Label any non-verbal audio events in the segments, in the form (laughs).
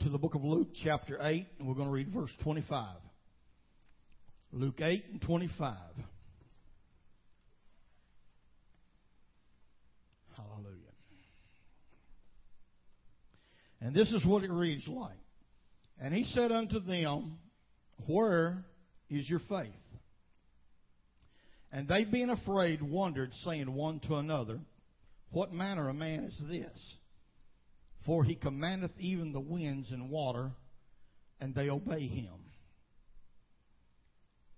to the book of Luke, chapter 8, and we're going to read verse 25. Luke 8 and 25. Hallelujah. And this is what it reads like. And he said unto them, Where is your faith? And they being afraid wondered, saying one to another, What manner of man is this? For he commandeth even the winds and water, and they obey him.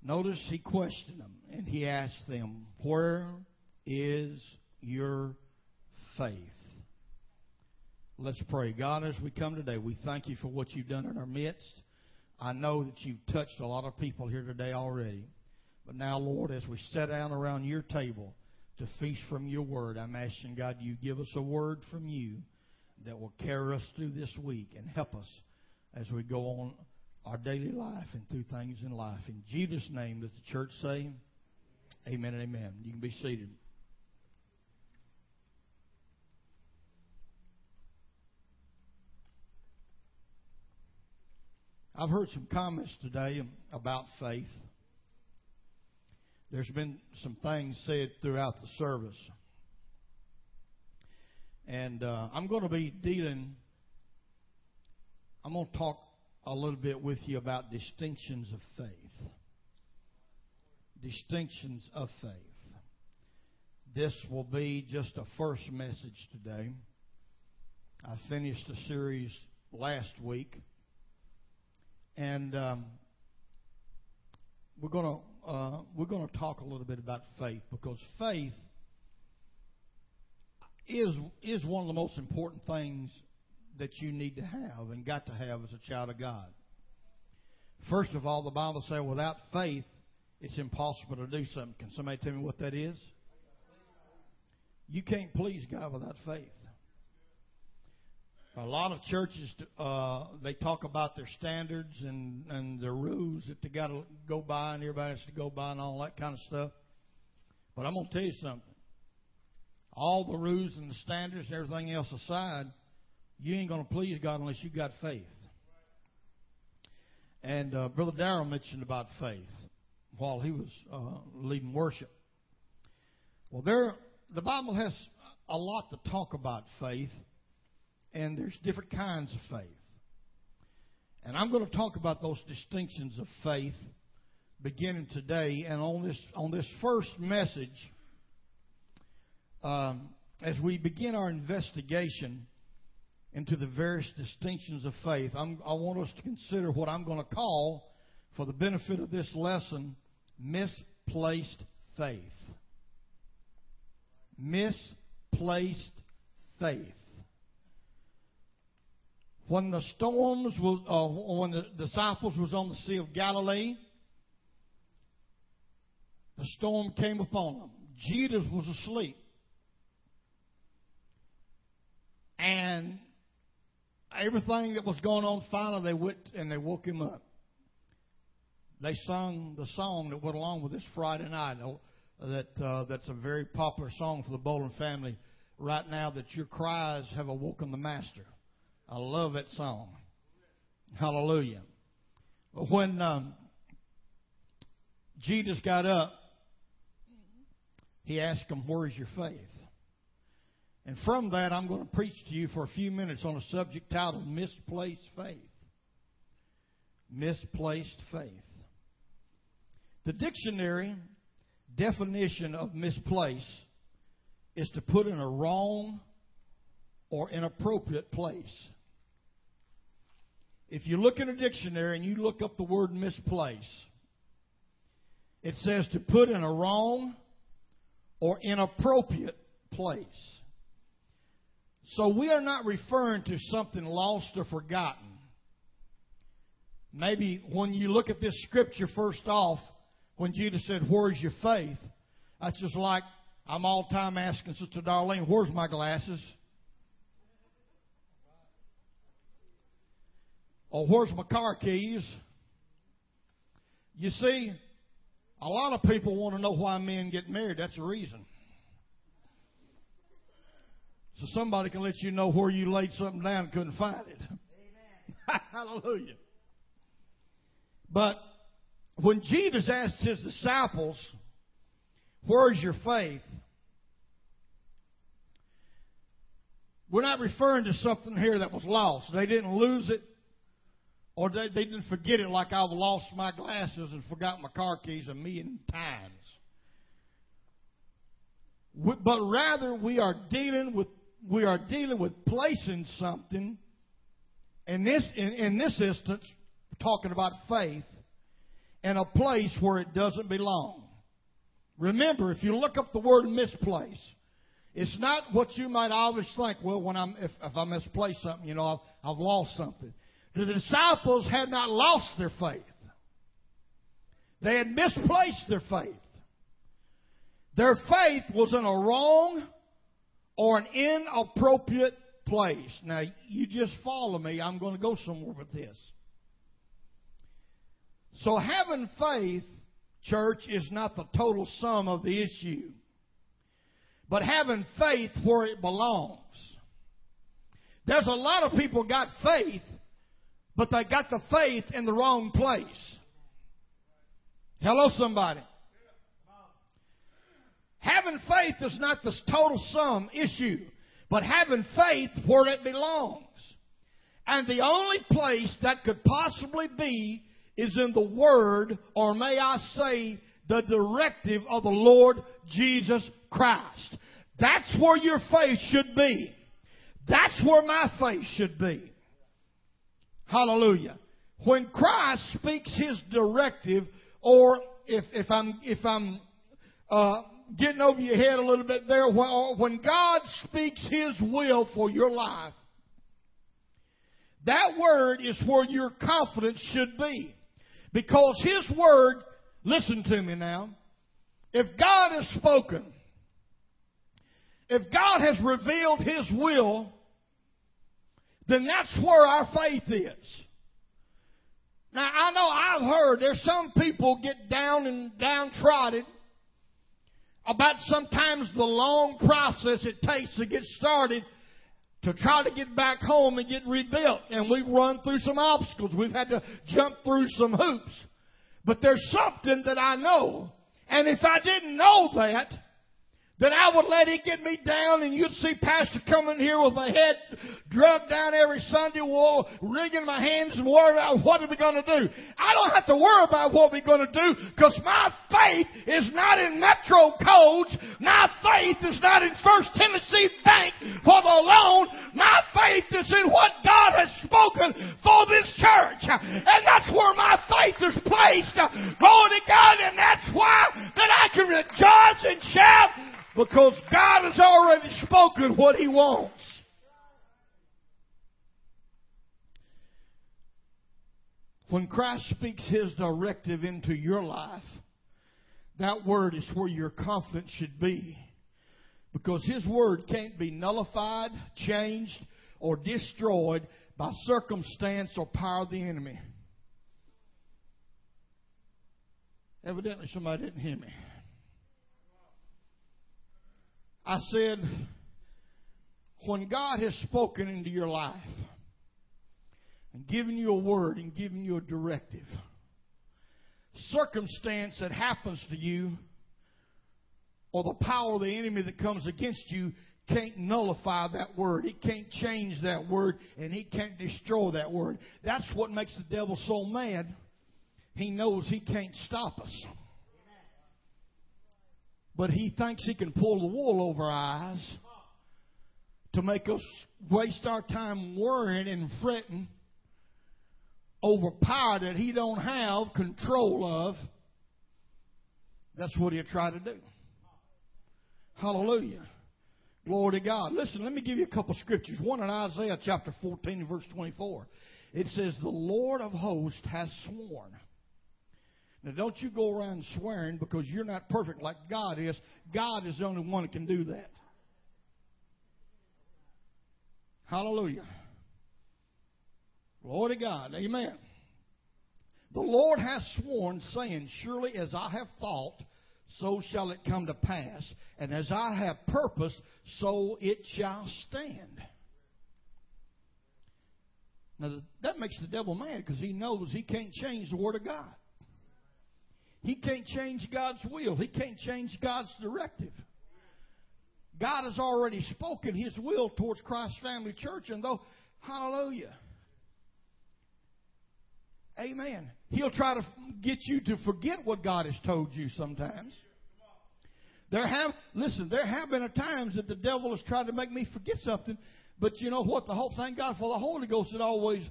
Notice he questioned them, and he asked them, Where is your faith? Let's pray. God, as we come today, we thank you for what you've done in our midst. I know that you've touched a lot of people here today already. But now, Lord, as we sit down around your table to feast from your word, I'm asking, God, you give us a word from you that will carry us through this week and help us as we go on our daily life and through things in life. In Jesus' name, does the church say, Amen and amen. You can be seated. I've heard some comments today about faith. There's been some things said throughout the service. And uh, I'm going to be dealing, I'm going to talk a little bit with you about distinctions of faith. Distinctions of faith. This will be just a first message today. I finished the series last week. And um, we're going to uh, we're going to talk a little bit about faith because faith is is one of the most important things that you need to have and got to have as a child of God. First of all, the Bible says without faith, it's impossible to do something. Can somebody tell me what that is? You can't please God without faith. A lot of churches, uh, they talk about their standards and, and their rules that they got to go by and everybody has to go by and all that kind of stuff. But I'm going to tell you something all the rules and the standards and everything else aside, you ain't going to please God unless you got faith. And uh, Brother Darrell mentioned about faith while he was uh, leading worship. Well, there, the Bible has a lot to talk about faith, and there's different kinds of faith. And I'm going to talk about those distinctions of faith beginning today. And on this on this first message, um, as we begin our investigation into the various distinctions of faith, I'm, I want us to consider what I'm going to call, for the benefit of this lesson, misplaced faith. Misplaced faith. When the storms was, uh, when the disciples was on the Sea of Galilee, the storm came upon them. Jesus was asleep. And everything that was going on, finally they went and they woke him up. They sung the song that went along with this Friday night. That uh, that's a very popular song for the Bolin family right now. That your cries have awoken the Master. I love that song. Hallelujah. When um, Jesus got up, he asked him, "Where's your faith?" And from that, I'm going to preach to you for a few minutes on a subject titled Misplaced Faith. Misplaced Faith. The dictionary definition of misplaced is to put in a wrong or inappropriate place. If you look in a dictionary and you look up the word misplaced, it says to put in a wrong or inappropriate place. So we are not referring to something lost or forgotten. Maybe when you look at this scripture first off, when Jesus said, Where's your faith? That's just like I'm all time asking Sister Darlene, Where's my glasses? Or where's my car keys? You see, a lot of people want to know why men get married. That's the reason. So somebody can let you know where you laid something down and couldn't find it. (laughs) Hallelujah. But when Jesus asked his disciples, Where's your faith? We're not referring to something here that was lost. They didn't lose it, or they, they didn't forget it like I've lost my glasses and forgot my car keys a million times. But rather, we are dealing with we are dealing with placing something. In this in, in this instance, talking about faith in a place where it doesn't belong. Remember, if you look up the word misplace, it's not what you might always think. Well, when I'm if, if I misplace something, you know, I've, I've lost something. The disciples had not lost their faith. They had misplaced their faith. Their faith was in a wrong or an inappropriate place. Now, you just follow me. I'm going to go somewhere with this. So having faith, church, is not the total sum of the issue. But having faith where it belongs. There's a lot of people got faith, but they got the faith in the wrong place. Hello, somebody. Having faith is not the total sum issue, but having faith where it belongs. And the only place that could possibly be is in the Word, or may I say, the directive of the Lord Jesus Christ. That's where your faith should be. That's where my faith should be. Hallelujah. When Christ speaks His directive, or if, if I'm, if I'm, uh, getting over your head a little bit there, uh, when God speaks His will for your life, that word is where your confidence should be. Because His Word, listen to me now, if God has spoken, if God has revealed His will, then that's where our faith is. Now I know I've heard there's some people get down and downtrodden about sometimes the long process it takes to get started to try to get back home and get rebuilt. And we've run through some obstacles. We've had to jump through some hoops. But there's something that I know. And if I didn't know that, then I would let it get me down and you'd see Pastor coming here with my head drugged down every Sunday, wall, rigging my hands and worrying about what are we going to do. I don't have to worry about what we're going to do because my faith is not in metro codes. My faith is not in First Tennessee Bank for the loan. My faith is in what God has spoken for this church. And that's where my faith is placed. Glory to God. And that's why that I can rejoice and shout because God has already spoken what He wants. When Christ speaks His directive into your life, that word is where your confidence should be. Because His word can't be nullified, changed, or destroyed by circumstance or power of the enemy. Evidently, somebody didn't hear me. I said, when God has spoken into your life and given you a word and given you a directive, circumstance that happens to you or the power of the enemy that comes against you can't nullify that word. It can't change that word and he can't destroy that word. That's what makes the devil so mad. He knows he can't stop us. But he thinks he can pull the wool over our eyes to make us waste our time worrying and fretting over power that he don't have control of. That's what he'll try to do. Hallelujah. Glory to God. Listen, let me give you a couple scriptures. One in Isaiah chapter 14 verse 24. It says, The Lord of hosts has sworn. Now, don't you go around swearing because you're not perfect like God is. God is the only one that can do that. Hallelujah. Glory to God. Amen. The Lord has sworn, saying, Surely as I have thought, so shall it come to pass. And as I have purposed, so it shall stand. Now, that makes the devil mad because he knows he can't change the Word of God. He can't change God's will. He can't change God's directive. God has already spoken His will towards Christ's family church, and though, hallelujah. Amen. He'll try to get you to forget what God has told you sometimes. There have, listen, there have been times that the devil has tried to make me forget something, but you know what? The whole, thank God for the Holy Ghost, it always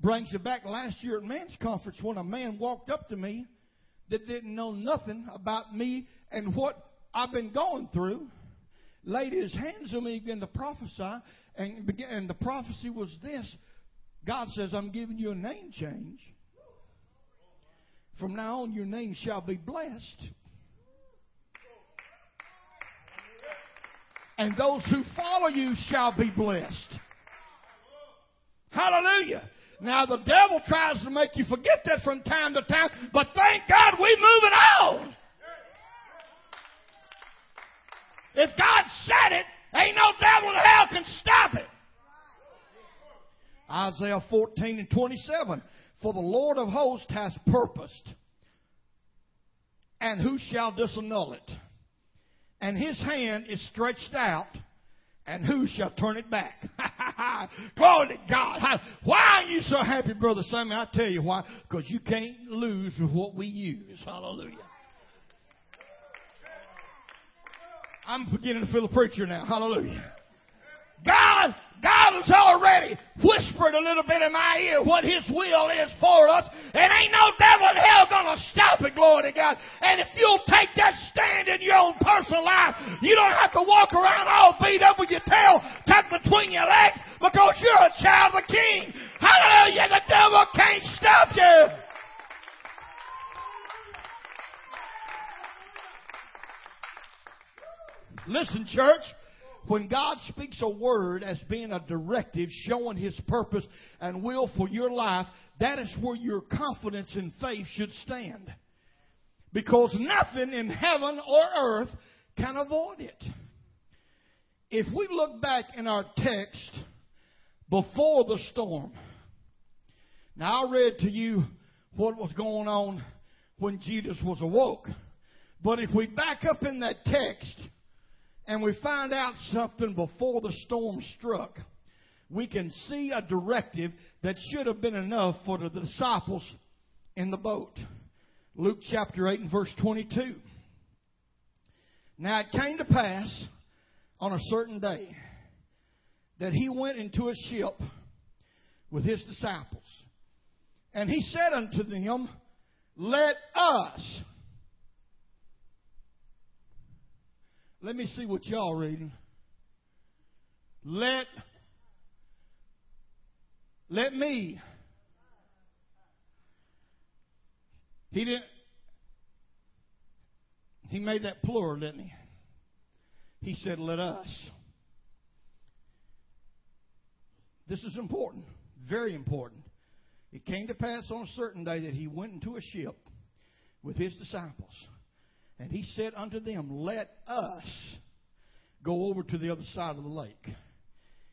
brings it back. Last year at men's conference, when a man walked up to me that didn't know nothing about me and what I've been going through, laid his hands on me, began to prophesy, and, began, and the prophecy was this God says, I'm giving you a name change. From now on, your name shall be blessed. And those who follow you shall be blessed. Hallelujah. Now the devil tries to make you forget that from time to time, but thank God we are moving on. If God said it, ain't no devil in hell can stop it. Isaiah 14 and 27. For the Lord of hosts has purposed, and who shall disannul it? And his hand is stretched out, and who shall turn it back? (laughs) (laughs) Glory to God. Why are you so happy, Brother Sammy? I tell you why. Because you can't lose with what we use. Hallelujah. I'm beginning to feel a preacher now. Hallelujah. God, has already whispered a little bit in my ear what His will is for us, and ain't no devil in hell gonna stop it, glory to God. And if you'll take that stand in your own personal life, you don't have to walk around all beat up with your tail tucked between your legs because you're a child of the King. Hallelujah, the devil can't stop you. Listen, church. When God speaks a word as being a directive showing His purpose and will for your life, that is where your confidence and faith should stand. Because nothing in heaven or earth can avoid it. If we look back in our text before the storm, now I read to you what was going on when Jesus was awoke. But if we back up in that text, and we find out something before the storm struck, we can see a directive that should have been enough for the disciples in the boat. Luke chapter 8 and verse 22. Now it came to pass on a certain day that he went into a ship with his disciples. And he said unto them, Let us Let me see what y'all reading. Let let me. He didn't he made that plural, didn't he? He said, Let us. This is important, very important. It came to pass on a certain day that he went into a ship with his disciples. And he said unto them, Let us go over to the other side of the lake.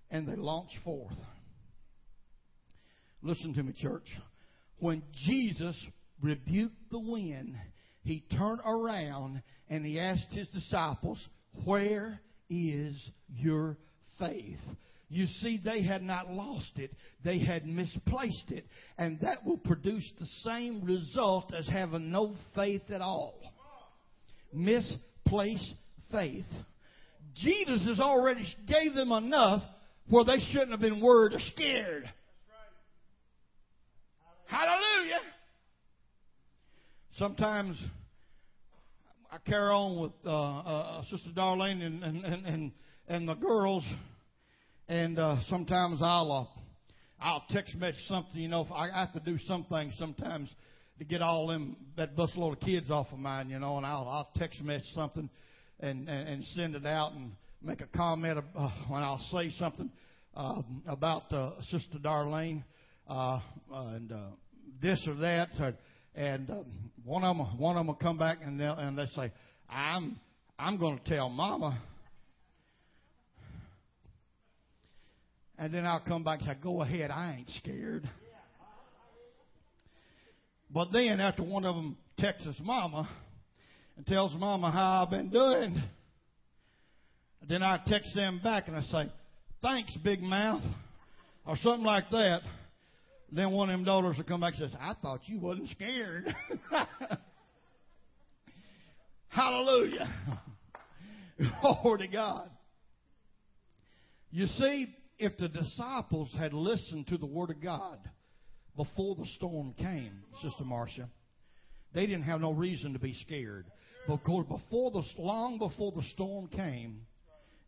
And they launched forth. Listen to me, church. When Jesus rebuked the wind, he turned around and he asked his disciples, Where is your faith? You see, they had not lost it, they had misplaced it. And that will produce the same result as having no faith at all misplaced faith. Jesus has already gave them enough where they shouldn't have been worried or scared. Hallelujah. Sometimes I carry on with uh, uh, Sister Darlene and, and, and, and, and the girls, and uh, sometimes I'll uh, I'll text message something. You know, if I have to do something sometimes to get all them that busload of kids off of mine, you know, and I'll I'll text message something and and, and send it out and make a comment uh, when I'll say something uh, about uh, Sister Darlene uh, and uh, this or that, or, and um, one of them one of them will come back and they'll and they say, "I'm I'm going to tell Mama." And then I'll come back and say, Go ahead, I ain't scared. But then after one of them texts his mama and tells mama how I've been doing, then I text them back and I say, Thanks, big mouth, or something like that. Then one of them daughters will come back and says, I thought you wasn't scared. (laughs) Hallelujah. (laughs) Glory to God. You see, if the disciples had listened to the Word of God before the storm came, Sister Marcia, they didn't have no reason to be scared. Because before the long before the storm came,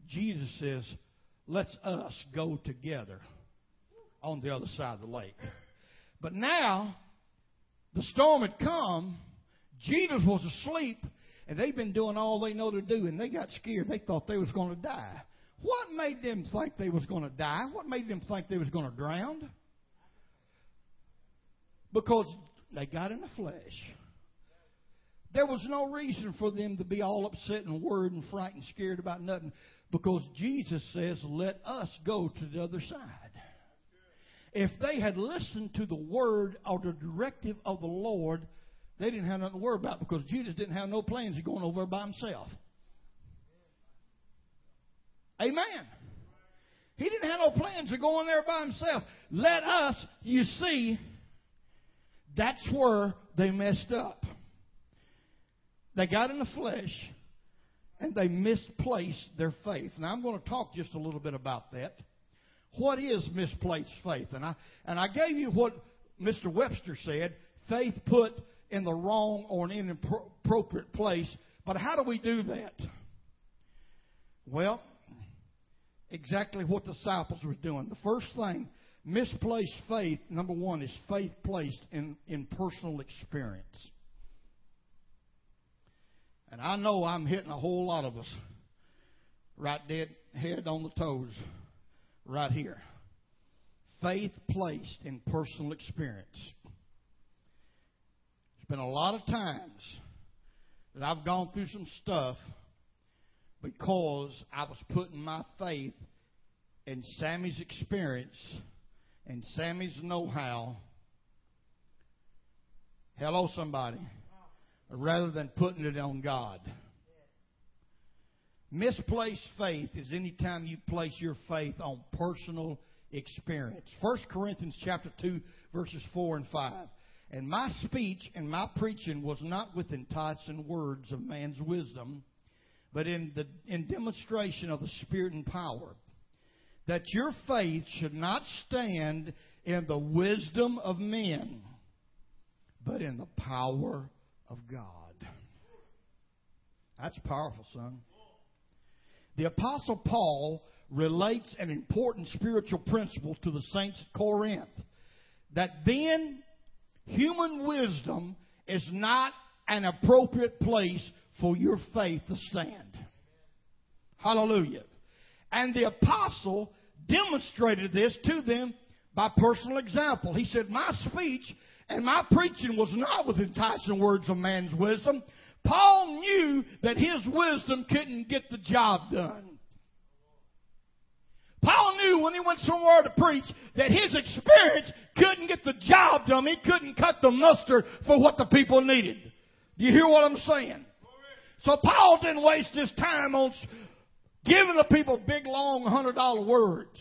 Jesus says, "Let's us go together on the other side of the lake." But now the storm had come. Jesus was asleep, and they've been doing all they know to do, and they got scared. They thought they was going to die. What made them think they was going to die? What made them think they was going to drown? Because they got in the flesh. There was no reason for them to be all upset and worried and frightened, scared about nothing, because Jesus says, "Let us go to the other side." If they had listened to the word or the directive of the Lord, they didn't have nothing to worry about because Jesus didn't have no plans of going over by himself. Amen. He didn't have no plans of going there by himself. Let us, you see, that's where they messed up. They got in the flesh and they misplaced their faith. Now I'm going to talk just a little bit about that. What is misplaced faith? And I and I gave you what Mr. Webster said, faith put in the wrong or an inappropriate place. But how do we do that? Well, exactly what the disciples were doing. The first thing, misplaced faith, number one, is faith placed in, in personal experience. And I know I'm hitting a whole lot of us right dead head on the toes right here. Faith placed in personal experience. There's been a lot of times that I've gone through some stuff because I was putting my faith in Sammy's experience and Sammy's know how. Hello, somebody. Rather than putting it on God. Misplaced faith is any time you place your faith on personal experience. 1 Corinthians chapter 2 verses 4 and 5. And my speech and my preaching was not with enticing words of man's wisdom, but in the in demonstration of the Spirit and power, that your faith should not stand in the wisdom of men, but in the power of God. That's powerful, son. The Apostle Paul relates an important spiritual principle to the saints at Corinth that then human wisdom is not an appropriate place for your faith to stand. Hallelujah. And the apostle demonstrated this to them by personal example. He said, My speech and my preaching was not with enticing words of man's wisdom. Paul knew that his wisdom couldn't get the job done. Paul knew when he went somewhere to preach that his experience couldn't get the job done. He couldn't cut the mustard for what the people needed. Do you hear what I'm saying? So Paul didn't waste his time on giving the people big, long, hundred dollar words.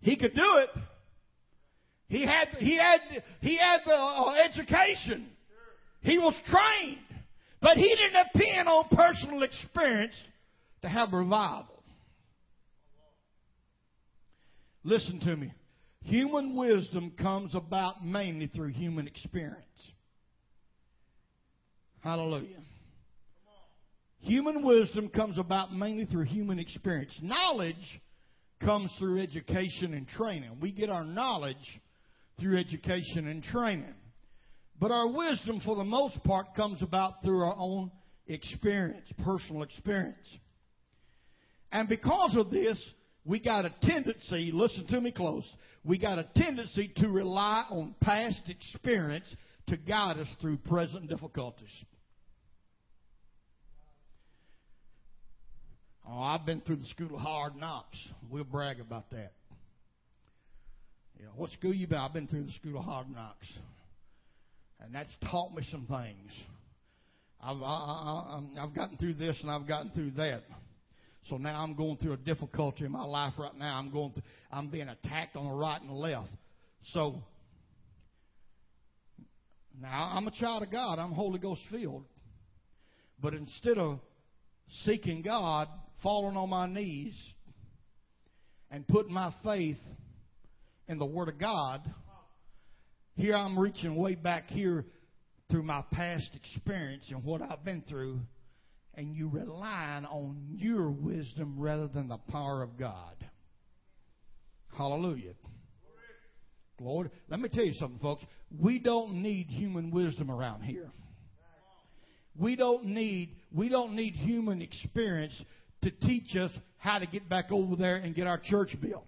He could do it. He had, he had, he had the uh, education. He was trained. But he didn't depend on personal experience to have revival. Listen to me. Human wisdom comes about mainly through human experience. Hallelujah. Human wisdom comes about mainly through human experience. Knowledge comes through education and training. We get our knowledge through education and training. But our wisdom, for the most part, comes about through our own experience, personal experience. And because of this, we got a tendency, listen to me close, we got a tendency to rely on past experience to guide us through present difficulties. Oh, I've been through the school of hard knocks. We'll brag about that. What school you been? I've been through the school of hard knocks, and that's taught me some things. I've I, I, I've gotten through this and I've gotten through that. So now I'm going through a difficulty in my life right now. I'm going through, I'm being attacked on the right and the left. So now I'm a child of God. I'm Holy Ghost filled. But instead of seeking God, falling on my knees, and putting my faith in the Word of God, here I'm reaching way back here through my past experience and what I've been through, and you relying on your wisdom rather than the power of God. Hallelujah. Lord, let me tell you something, folks. We don't need human wisdom around here. We don't need we don't need human experience to teach us how to get back over there and get our church built.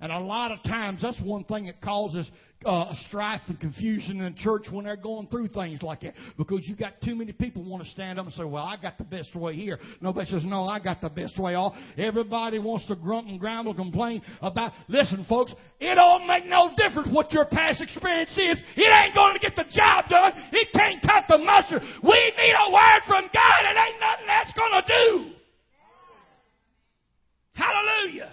And a lot of times, that's one thing that causes uh, strife and confusion in the church when they're going through things like that. Because you got too many people want to stand up and say, "Well, I got the best way here." Nobody says, "No, I got the best way." All everybody wants to grunt and grumble, complain about. Listen, folks, it don't make no difference what your past experience is. It ain't going to get the job done. It can't cut the mustard. We need a word from God. It ain't nothing that's going to do. Hallelujah.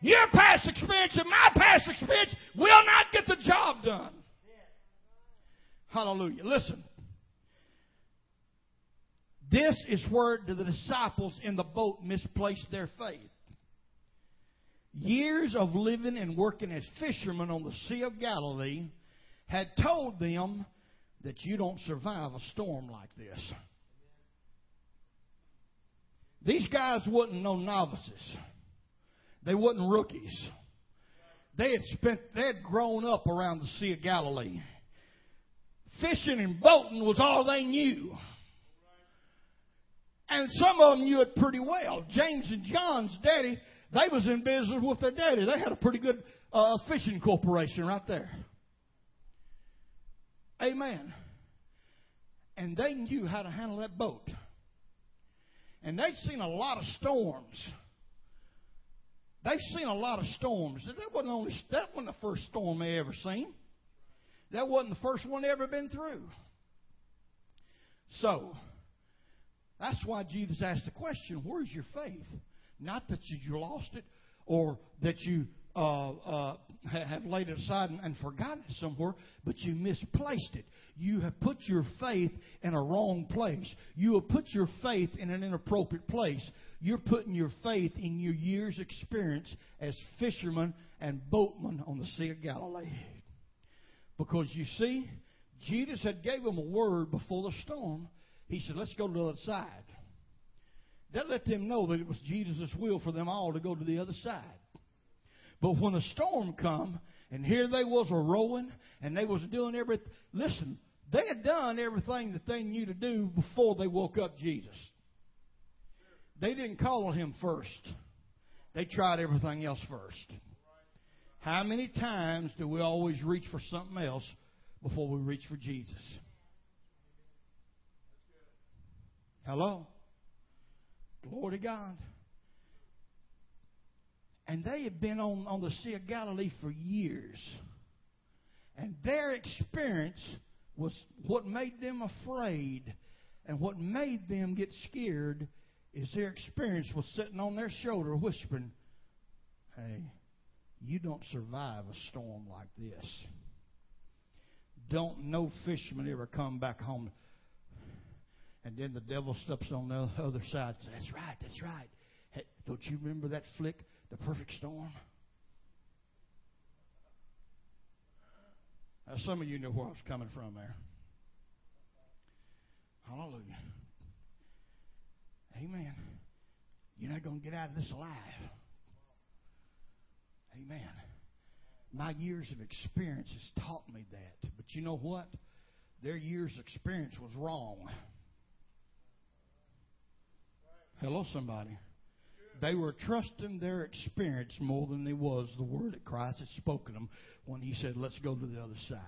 Your past experience and my past experience will not get the job done. Hallelujah. Listen. This is where the disciples in the boat misplaced their faith. Years of living and working as fishermen on the Sea of Galilee had told them that you don't survive a storm like this. These guys wasn't no novices. They wasn't rookies. They had spent, they had grown up around the Sea of Galilee. Fishing and boating was all they knew. And some of them knew it pretty well. James and John's daddy, they was in business with their daddy. They had a pretty good uh, fishing corporation right there. Amen. And they knew how to handle that boat. And they'd seen a lot of storms. They've seen a lot of storms. That wasn't only that wasn't the first storm they ever seen. That wasn't the first one they ever been through. So that's why Jesus asked the question, "Where's your faith?" Not that you lost it or that you uh, uh, have laid it aside and, and forgotten it somewhere, but you misplaced it. You have put your faith in a wrong place. You have put your faith in an inappropriate place. You're putting your faith in your year's experience as fishermen and boatmen on the Sea of Galilee. Because you see, Jesus had gave them a word before the storm. He said, let's go to the other side. That let them know that it was Jesus' will for them all to go to the other side. But when the storm come, and here they was a rowing, and they was doing everything. Listen, they had done everything that they knew to do before they woke up Jesus. They didn't call on him first. They tried everything else first. How many times do we always reach for something else before we reach for Jesus? Hello? Glory to God. And they had been on, on the Sea of Galilee for years. And their experience was what made them afraid and what made them get scared is their experience was sitting on their shoulder whispering, Hey, you don't survive a storm like this. Don't no fisherman ever come back home. And then the devil steps on the other side and says, That's right, that's right. Hey, don't you remember that flick, The Perfect Storm? Now, some of you know where I was coming from there. Hallelujah. Amen. You're not going to get out of this alive. Amen. My years of experience has taught me that. But you know what? Their years of experience was wrong. Hello, somebody. They were trusting their experience more than they was the word that Christ had spoken them when He said, "Let's go to the other side."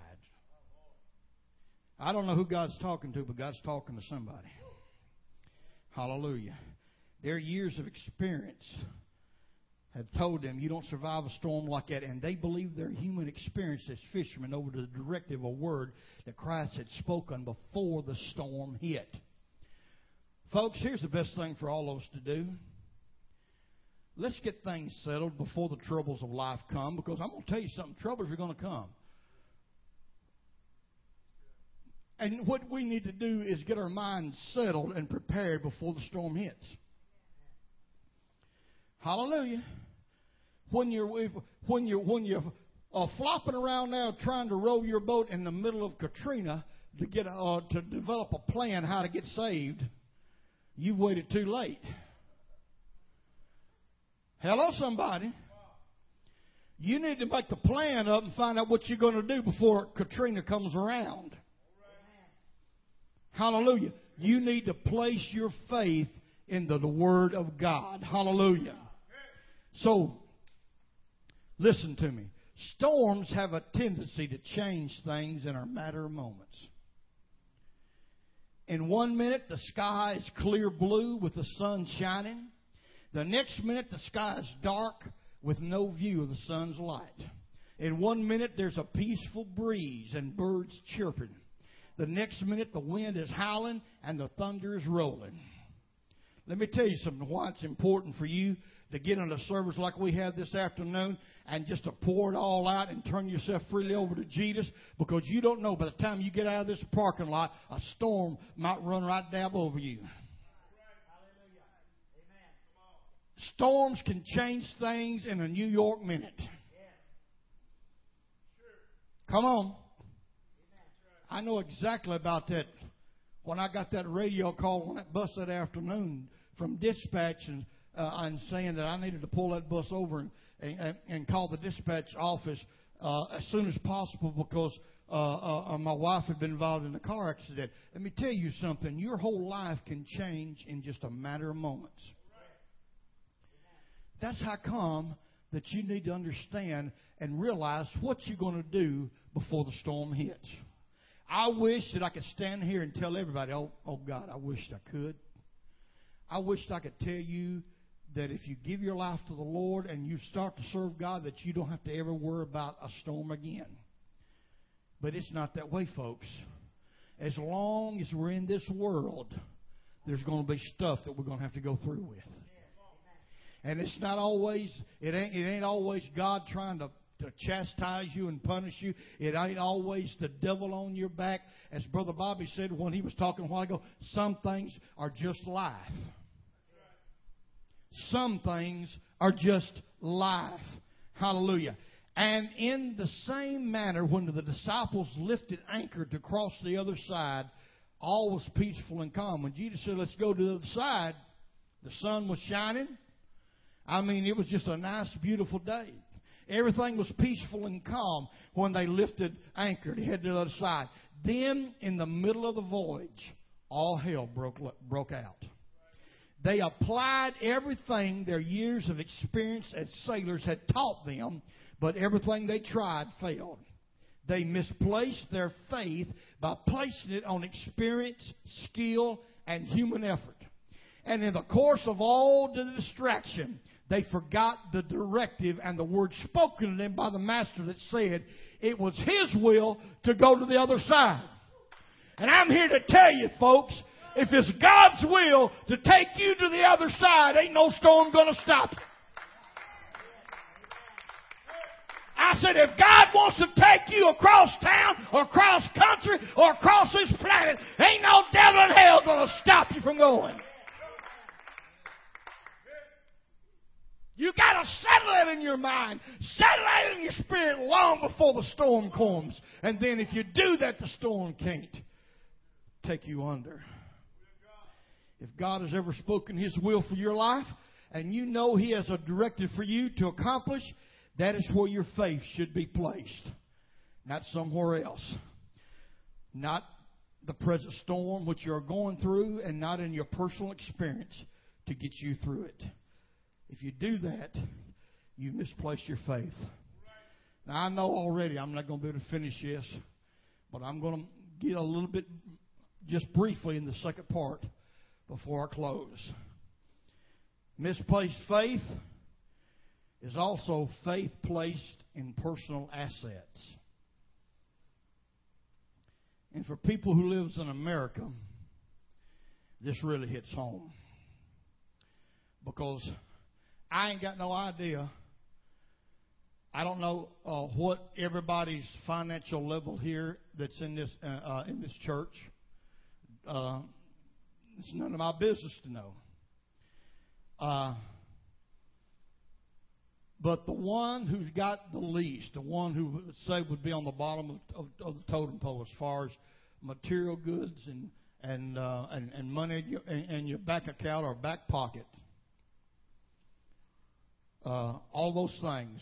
I don't know who God's talking to, but God's talking to somebody. Hallelujah. Their years of experience had told them, You don't survive a storm like that. And they believed their human experience as fishermen over the directive of a word that Christ had spoken before the storm hit. Folks, here's the best thing for all of us to do. Let's get things settled before the troubles of life come because I'm going to tell you something troubles are going to come. And what we need to do is get our minds settled and prepared before the storm hits. Hallelujah. When you're when you're when you're uh, flopping around now trying to row your boat in the middle of Katrina to get uh, to develop a plan how to get saved, you've waited too late. Hello, somebody. You need to make the plan up and find out what you're going to do before Katrina comes around. Hallelujah. You need to place your faith in the, the Word of God. Hallelujah. So, listen to me. Storms have a tendency to change things in a matter of moments. In one minute, the sky is clear blue with the sun shining. The next minute, the sky is dark with no view of the sun's light. In one minute, there's a peaceful breeze and birds chirping. The next minute, the wind is howling and the thunder is rolling. Let me tell you something why it's important for you to get in a service like we have this afternoon and just to pour it all out and turn yourself freely over to Jesus because you don't know by the time you get out of this parking lot, a storm might run right dab over you. Storms can change things in a New York minute. Come on. I know exactly about that. When I got that radio call on that bus that afternoon from dispatch and, uh, and saying that I needed to pull that bus over and, and, and call the dispatch office uh, as soon as possible because uh, uh, uh, my wife had been involved in a car accident. Let me tell you something. Your whole life can change in just a matter of moments. That's how come that you need to understand and realize what you're going to do before the storm hits. I wish that I could stand here and tell everybody, oh, oh God, I wish I could. I wish I could tell you that if you give your life to the Lord and you start to serve God, that you don't have to ever worry about a storm again. But it's not that way, folks. As long as we're in this world, there's going to be stuff that we're going to have to go through with. And it's not always it ain't it ain't always God trying to to chastise you and punish you. It ain't always the devil on your back. As Brother Bobby said when he was talking a while ago, some things are just life. Some things are just life. Hallelujah. And in the same manner, when the disciples lifted anchor to cross the other side, all was peaceful and calm. When Jesus said, Let's go to the other side, the sun was shining. I mean, it was just a nice, beautiful day. Everything was peaceful and calm when they lifted anchor to head to the other side. Then, in the middle of the voyage, all hell broke, broke out. They applied everything their years of experience as sailors had taught them, but everything they tried failed. They misplaced their faith by placing it on experience, skill, and human effort. And in the course of all the distraction, they forgot the directive and the word spoken to them by the master that said it was his will to go to the other side. And I'm here to tell you, folks, if it's God's will to take you to the other side, ain't no storm gonna stop it. I said, if God wants to take you across town or across country or across this planet, ain't no devil in hell gonna stop you from going. You got to settle it in your mind, settle it in your spirit long before the storm comes. And then if you do that, the storm can't take you under. If God has ever spoken His will for your life, and you know He has a directive for you to accomplish, that is where your faith should be placed, not somewhere else. Not the present storm which you're going through, and not in your personal experience to get you through it. If you do that, you misplace your faith. Now, I know already I'm not going to be able to finish this, but I'm going to get a little bit, just briefly, in the second part before I close. Misplaced faith is also faith placed in personal assets. And for people who lives in America, this really hits home. Because I ain't got no idea. I don't know uh, what everybody's financial level here that's in this uh, uh, in this church. Uh, it's none of my business to know. Uh, but the one who's got the least, the one who say would be on the bottom of, of, of the totem pole as far as material goods and and uh, and, and money in your, in your back account or back pocket, uh, all those things.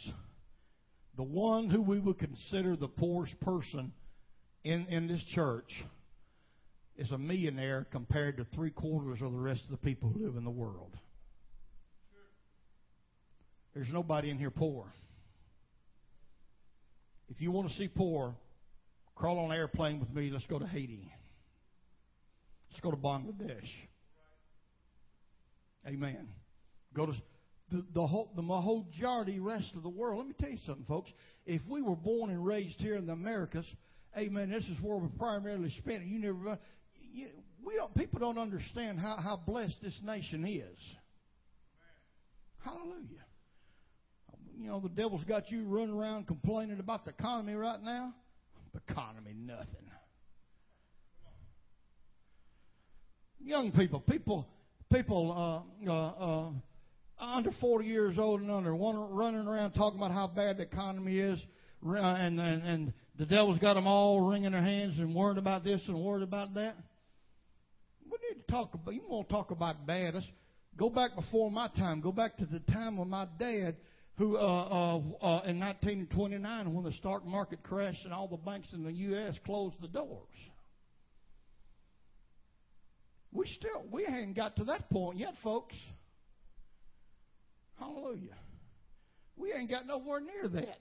The one who we would consider the poorest person in in this church is a millionaire compared to three quarters of the rest of the people who live in the world. There's nobody in here poor. If you want to see poor, crawl on an airplane with me. Let's go to Haiti. Let's go to Bangladesh. Amen. Go to the, the whole the majority rest of the world. Let me tell you something, folks. If we were born and raised here in the Americas, Amen. This is where we primarily spent it. You never, you, we don't. People don't understand how how blessed this nation is. Hallelujah you know, the devil's got you running around complaining about the economy right now? The economy, nothing. Young people, people, people uh, uh, uh, under 40 years old and under, running around talking about how bad the economy is, and, and, and the devil's got them all wringing their hands and worried about this and worried about that. We need to talk about. You want to talk about bad? Let's go back before my time. Go back to the time of my dad who uh, uh, uh, in 1929, when the stock market crashed and all the banks in the U.S. closed the doors. We still we hadn't got to that point yet, folks. Hallelujah. We ain't got nowhere near that.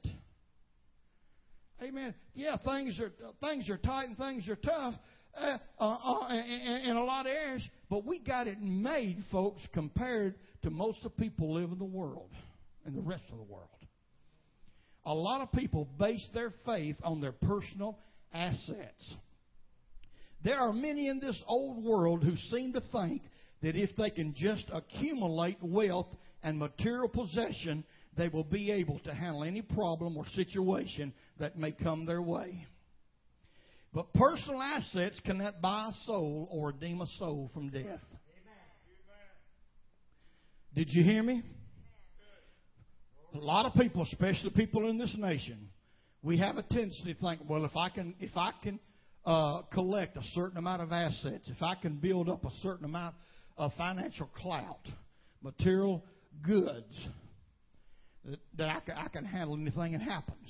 Amen. Yeah, things are things are tight and things are tough uh, uh, uh, in, in a lot of areas, but we got it made, folks, compared to most of the people live in the world and the rest of the world. A lot of people base their faith on their personal assets. There are many in this old world who seem to think that if they can just accumulate wealth and material possession, they will be able to handle any problem or situation that may come their way. But personal assets cannot buy a soul or redeem a soul from death. Amen. Did you hear me? a lot of people, especially people in this nation, we have a tendency to think, well, if I can, if I can uh, collect a certain amount of assets, if I can build up a certain amount of financial clout, material goods, that, that I, can, I can handle anything that happens.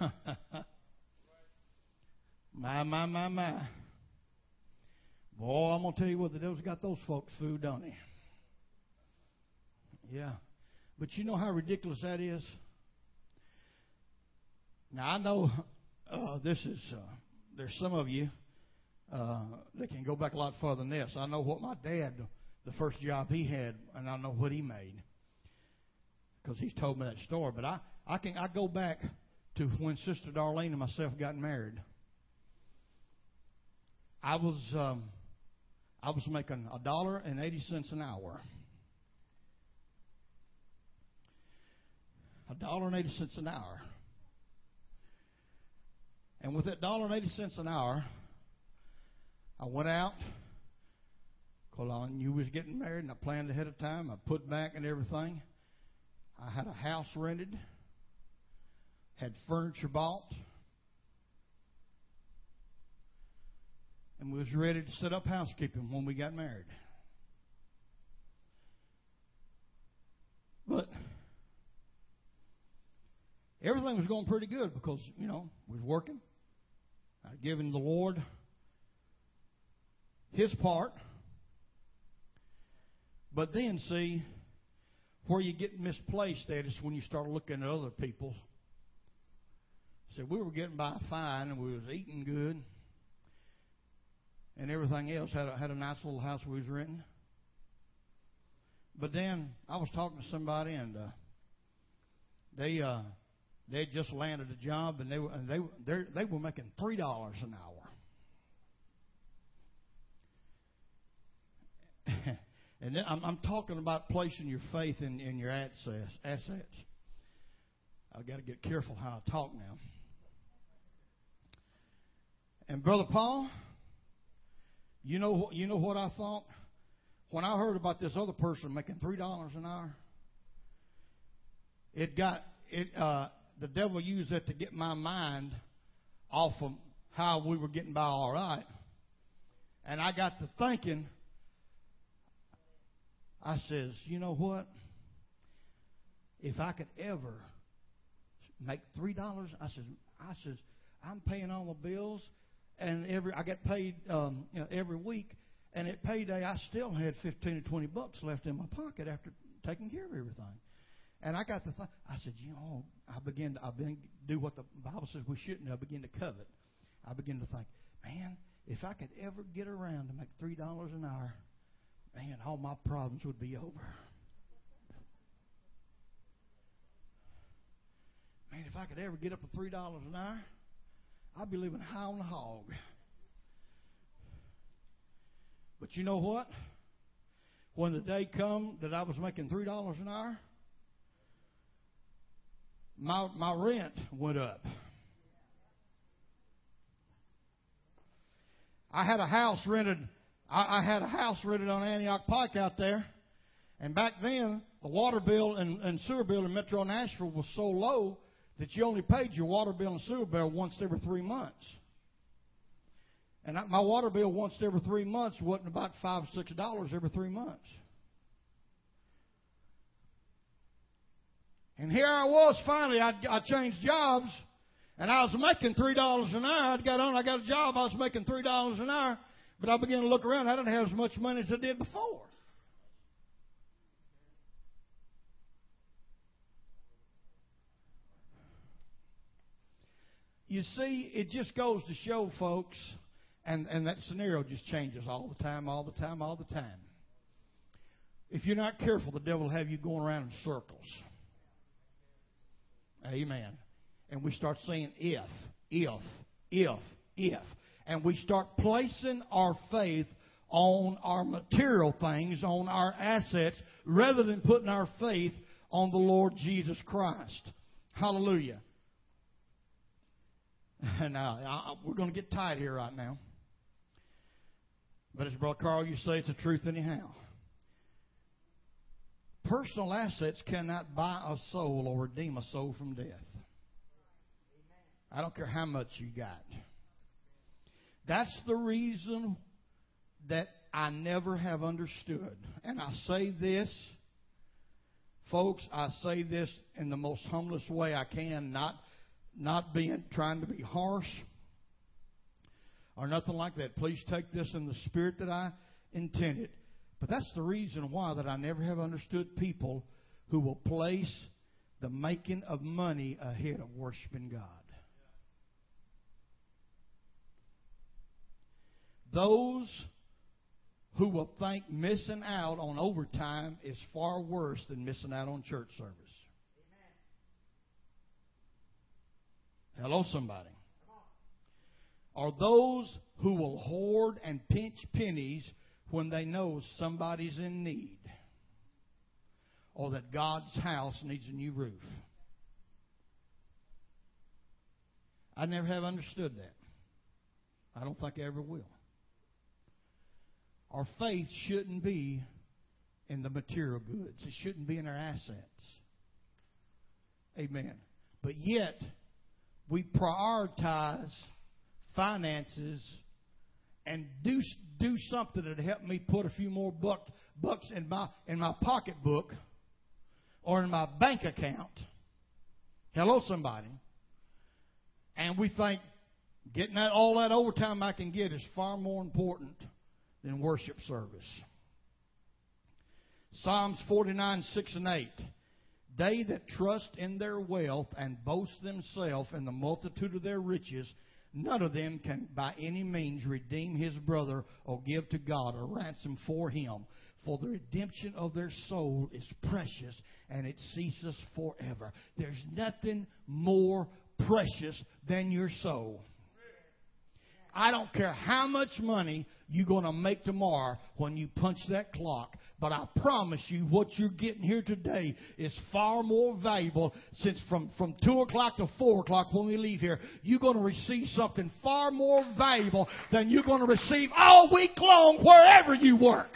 (laughs) my, my, my, my. Boy, I'm going to tell you what, the devil's got those folks food, don't he? Yeah. But you know how ridiculous that is? Now, I know uh, this is, uh, there's some of you uh, that can go back a lot further than this. I know what my dad, the first job he had, and I know what he made because he's told me that story. But I, I can I go back to when Sister Darlene and myself got married. I was um, I was making a dollar and eighty cents an hour. a dollar and eighty cents an hour. And with that dollar and eighty cents an hour, I went out. Cause I knew we was getting married, and I planned ahead of time. I put back and everything. I had a house rented, had furniture bought, and was ready to set up housekeeping when we got married. But everything was going pretty good because, you know, we was working. I'd given the Lord his part. But then, see, where you get misplaced at is when you start looking at other people. So we were getting by fine, and we was eating good, and everything else had a, had a nice little house we was renting. but then I was talking to somebody, and uh, they uh, they just landed a job, and they were and they they they were making three dollars an hour. And then I'm, I'm talking about placing your faith in, in your assets. Assets. I've got to get careful how I talk now. And brother Paul, you know you know what I thought when I heard about this other person making three dollars an hour. It got it. Uh, the devil used it to get my mind off of how we were getting by all right, and I got to thinking. I says, you know what? If I could ever make three dollars, I says, I says, I'm paying all the bills and every I get paid um, you know, every week. And at payday, I still had fifteen or twenty bucks left in my pocket after taking care of everything. And I got to think. I said, you know, I began to I began to do what the Bible says we shouldn't. I begin to covet. I begin to think, man, if I could ever get around to make three dollars an hour, man, all my problems would be over. Man, if I could ever get up to three dollars an hour, I'd be living high on the hog. But you know what? When the day come that I was making three dollars an hour, my my rent went up. I had a house rented. I, I had a house rented on Antioch Pike out there, and back then the water bill and, and sewer bill in Metro Nashville was so low that you only paid your water bill and sewer bill once every three months. And my water bill once every three months wasn't about five, or six dollars every three months. And here I was finally, I, I changed jobs, and I was making three dollars an hour. I got on, I got a job, I was making three dollars an hour, but I began to look around, I didn't have as much money as I did before. You see, it just goes to show, folks, and, and that scenario just changes all the time, all the time, all the time. If you're not careful, the devil will have you going around in circles. Amen. And we start saying if, if, if, if. And we start placing our faith on our material things, on our assets, rather than putting our faith on the Lord Jesus Christ. Hallelujah. (laughs) now, we're going to get tight here right now. But as Brother Carl, you say it's the truth anyhow. Personal assets cannot buy a soul or redeem a soul from death. I don't care how much you got. That's the reason that I never have understood. And I say this, folks, I say this in the most humblest way I can, not not being trying to be harsh or nothing like that. Please take this in the spirit that I intended. But that's the reason why that I never have understood people who will place the making of money ahead of worshiping God. Those who will think missing out on overtime is far worse than missing out on church service. Hello, somebody. Are those who will hoard and pinch pennies when they know somebody's in need or that God's house needs a new roof. I never have understood that. I don't think I ever will. Our faith shouldn't be in the material goods. It shouldn't be in our assets. Amen. But yet, we prioritize finances and do do something that help me put a few more buck, bucks in my in my pocketbook or in my bank account. Hello, somebody. And we think getting that all that overtime I can get is far more important than worship service. Psalms 49, 6 and 8. They that trust in their wealth and boast themselves in the multitude of their riches, none of them can by any means redeem his brother or give to God a ransom for him. for the redemption of their soul is precious and it ceases forever. There's nothing more precious than your soul. I don't care how much money you're going to make tomorrow when you punch that clock. But I promise you, what you're getting here today is far more valuable since from, from 2 o'clock to 4 o'clock when we leave here, you're going to receive something far more valuable than you're going to receive all week long wherever you work.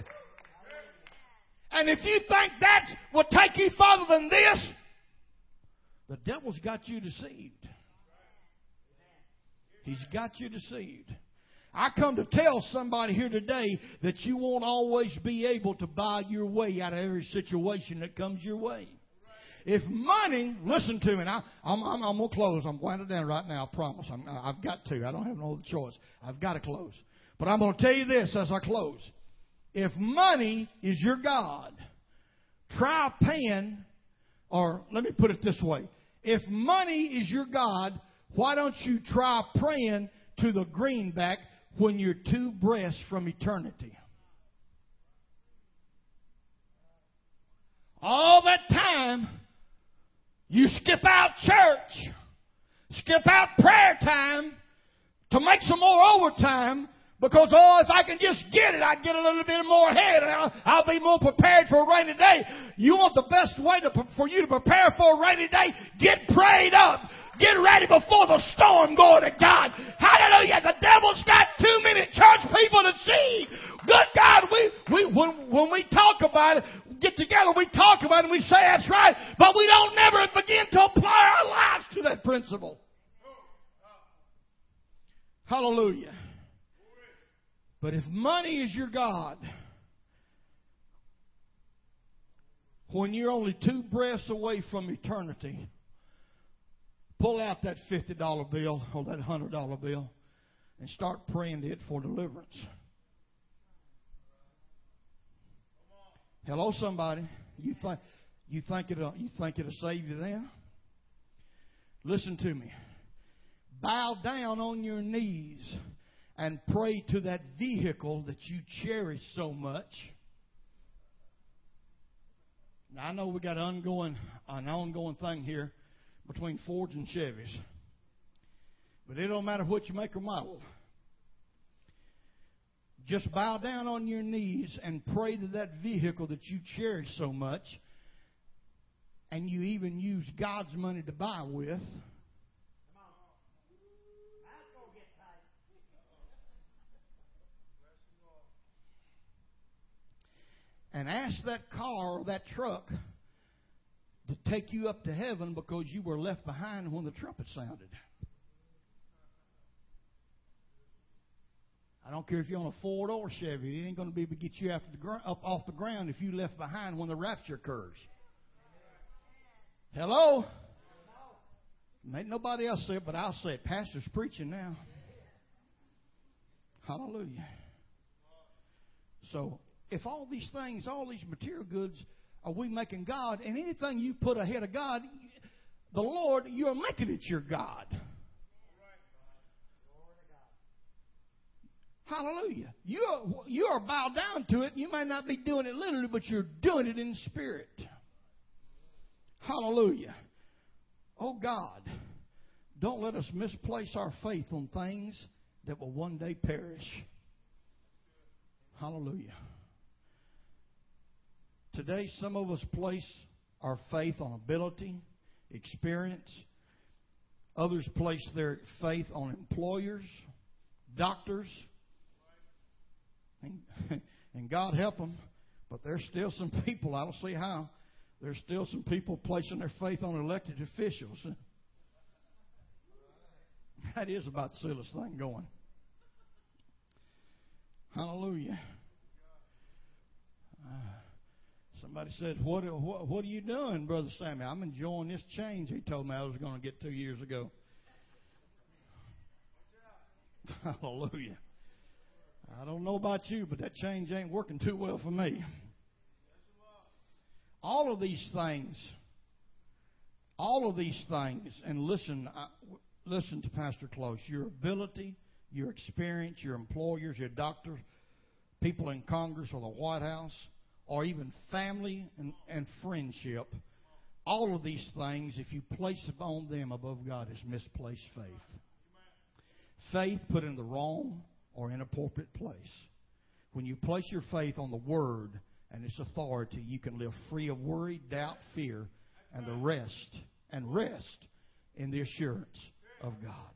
And if you think that will take you farther than this, the devil's got you deceived. He's got you deceived. I come to tell somebody here today that you won't always be able to buy your way out of every situation that comes your way. If money, listen to me. Now, I'm, I'm, I'm going to close. I'm winding down right now. I promise. I'm, I've got to. I don't have no other choice. I've got to close. But I'm going to tell you this as I close. If money is your God, try paying, or let me put it this way. If money is your God, why don't you try praying to the greenback when you're two breaths from eternity. All that time, you skip out church, skip out prayer time to make some more overtime because, oh, if I can just get it, I get a little bit more ahead and I'll, I'll be more prepared for a rainy day. You want the best way to, for you to prepare for a rainy day? Get prayed up. Get ready before the storm, glory to God. Hallelujah. The devil's got too many church people to see. Good God, we, we, when, when we talk about it, get together, we talk about it and we say that's right, but we don't never begin to apply our lives to that principle. Hallelujah. But if money is your God, when you're only two breaths away from eternity, pull out that $50 bill or that $100 bill and start praying to it for deliverance. Hello, somebody. You think you think it'll you think it'll save you then? Listen to me. Bow down on your knees and pray to that vehicle that you cherish so much. Now I know we got an ongoing an ongoing thing here between Fords and Chevys. But it don't matter what you make or model. Just bow down on your knees and pray to that vehicle that you cherish so much, and you even use God's money to buy with. And ask that car or that truck to take you up to heaven because you were left behind when the trumpet sounded. I don't care if you're on a Ford or Chevy. It ain't going to be able to get you after the, up off the ground if you left behind when the rapture occurs. Hello? Ain't nobody else say it, but I'll say it. Pastor's preaching now. Hallelujah. So, if all these things, all these material goods, are we making God? And anything you put ahead of God, the Lord, you are making it your God. Hallelujah. You are, you are bowed down to it. You might not be doing it literally, but you're doing it in spirit. Hallelujah. Oh God, don't let us misplace our faith on things that will one day perish. Hallelujah. Today, some of us place our faith on ability, experience. Others place their faith on employers, doctors. And, (laughs) and God help them, but there's still some people, I don't see how, there's still some people placing their faith on elected officials. (laughs) That is about the silliest thing going. Hallelujah. Uh, Somebody says, what, what, what are you doing, Brother Sammy? I'm enjoying this change he told me I was going to get two years ago. (laughs) Hallelujah. I don't know about you, but that change ain't working too well for me. All of these things, all of these things, and listen, listen to Pastor Close. Your ability, your experience, your employers, your doctors, people in Congress or the White House, or even family and, and friendship, all of these things, if you place upon them above God, is misplaced faith. Faith put in the wrong or inappropriate place. When you place your faith on the Word and its authority, you can live free of worry, doubt, fear, and the rest, and rest in the assurance of God.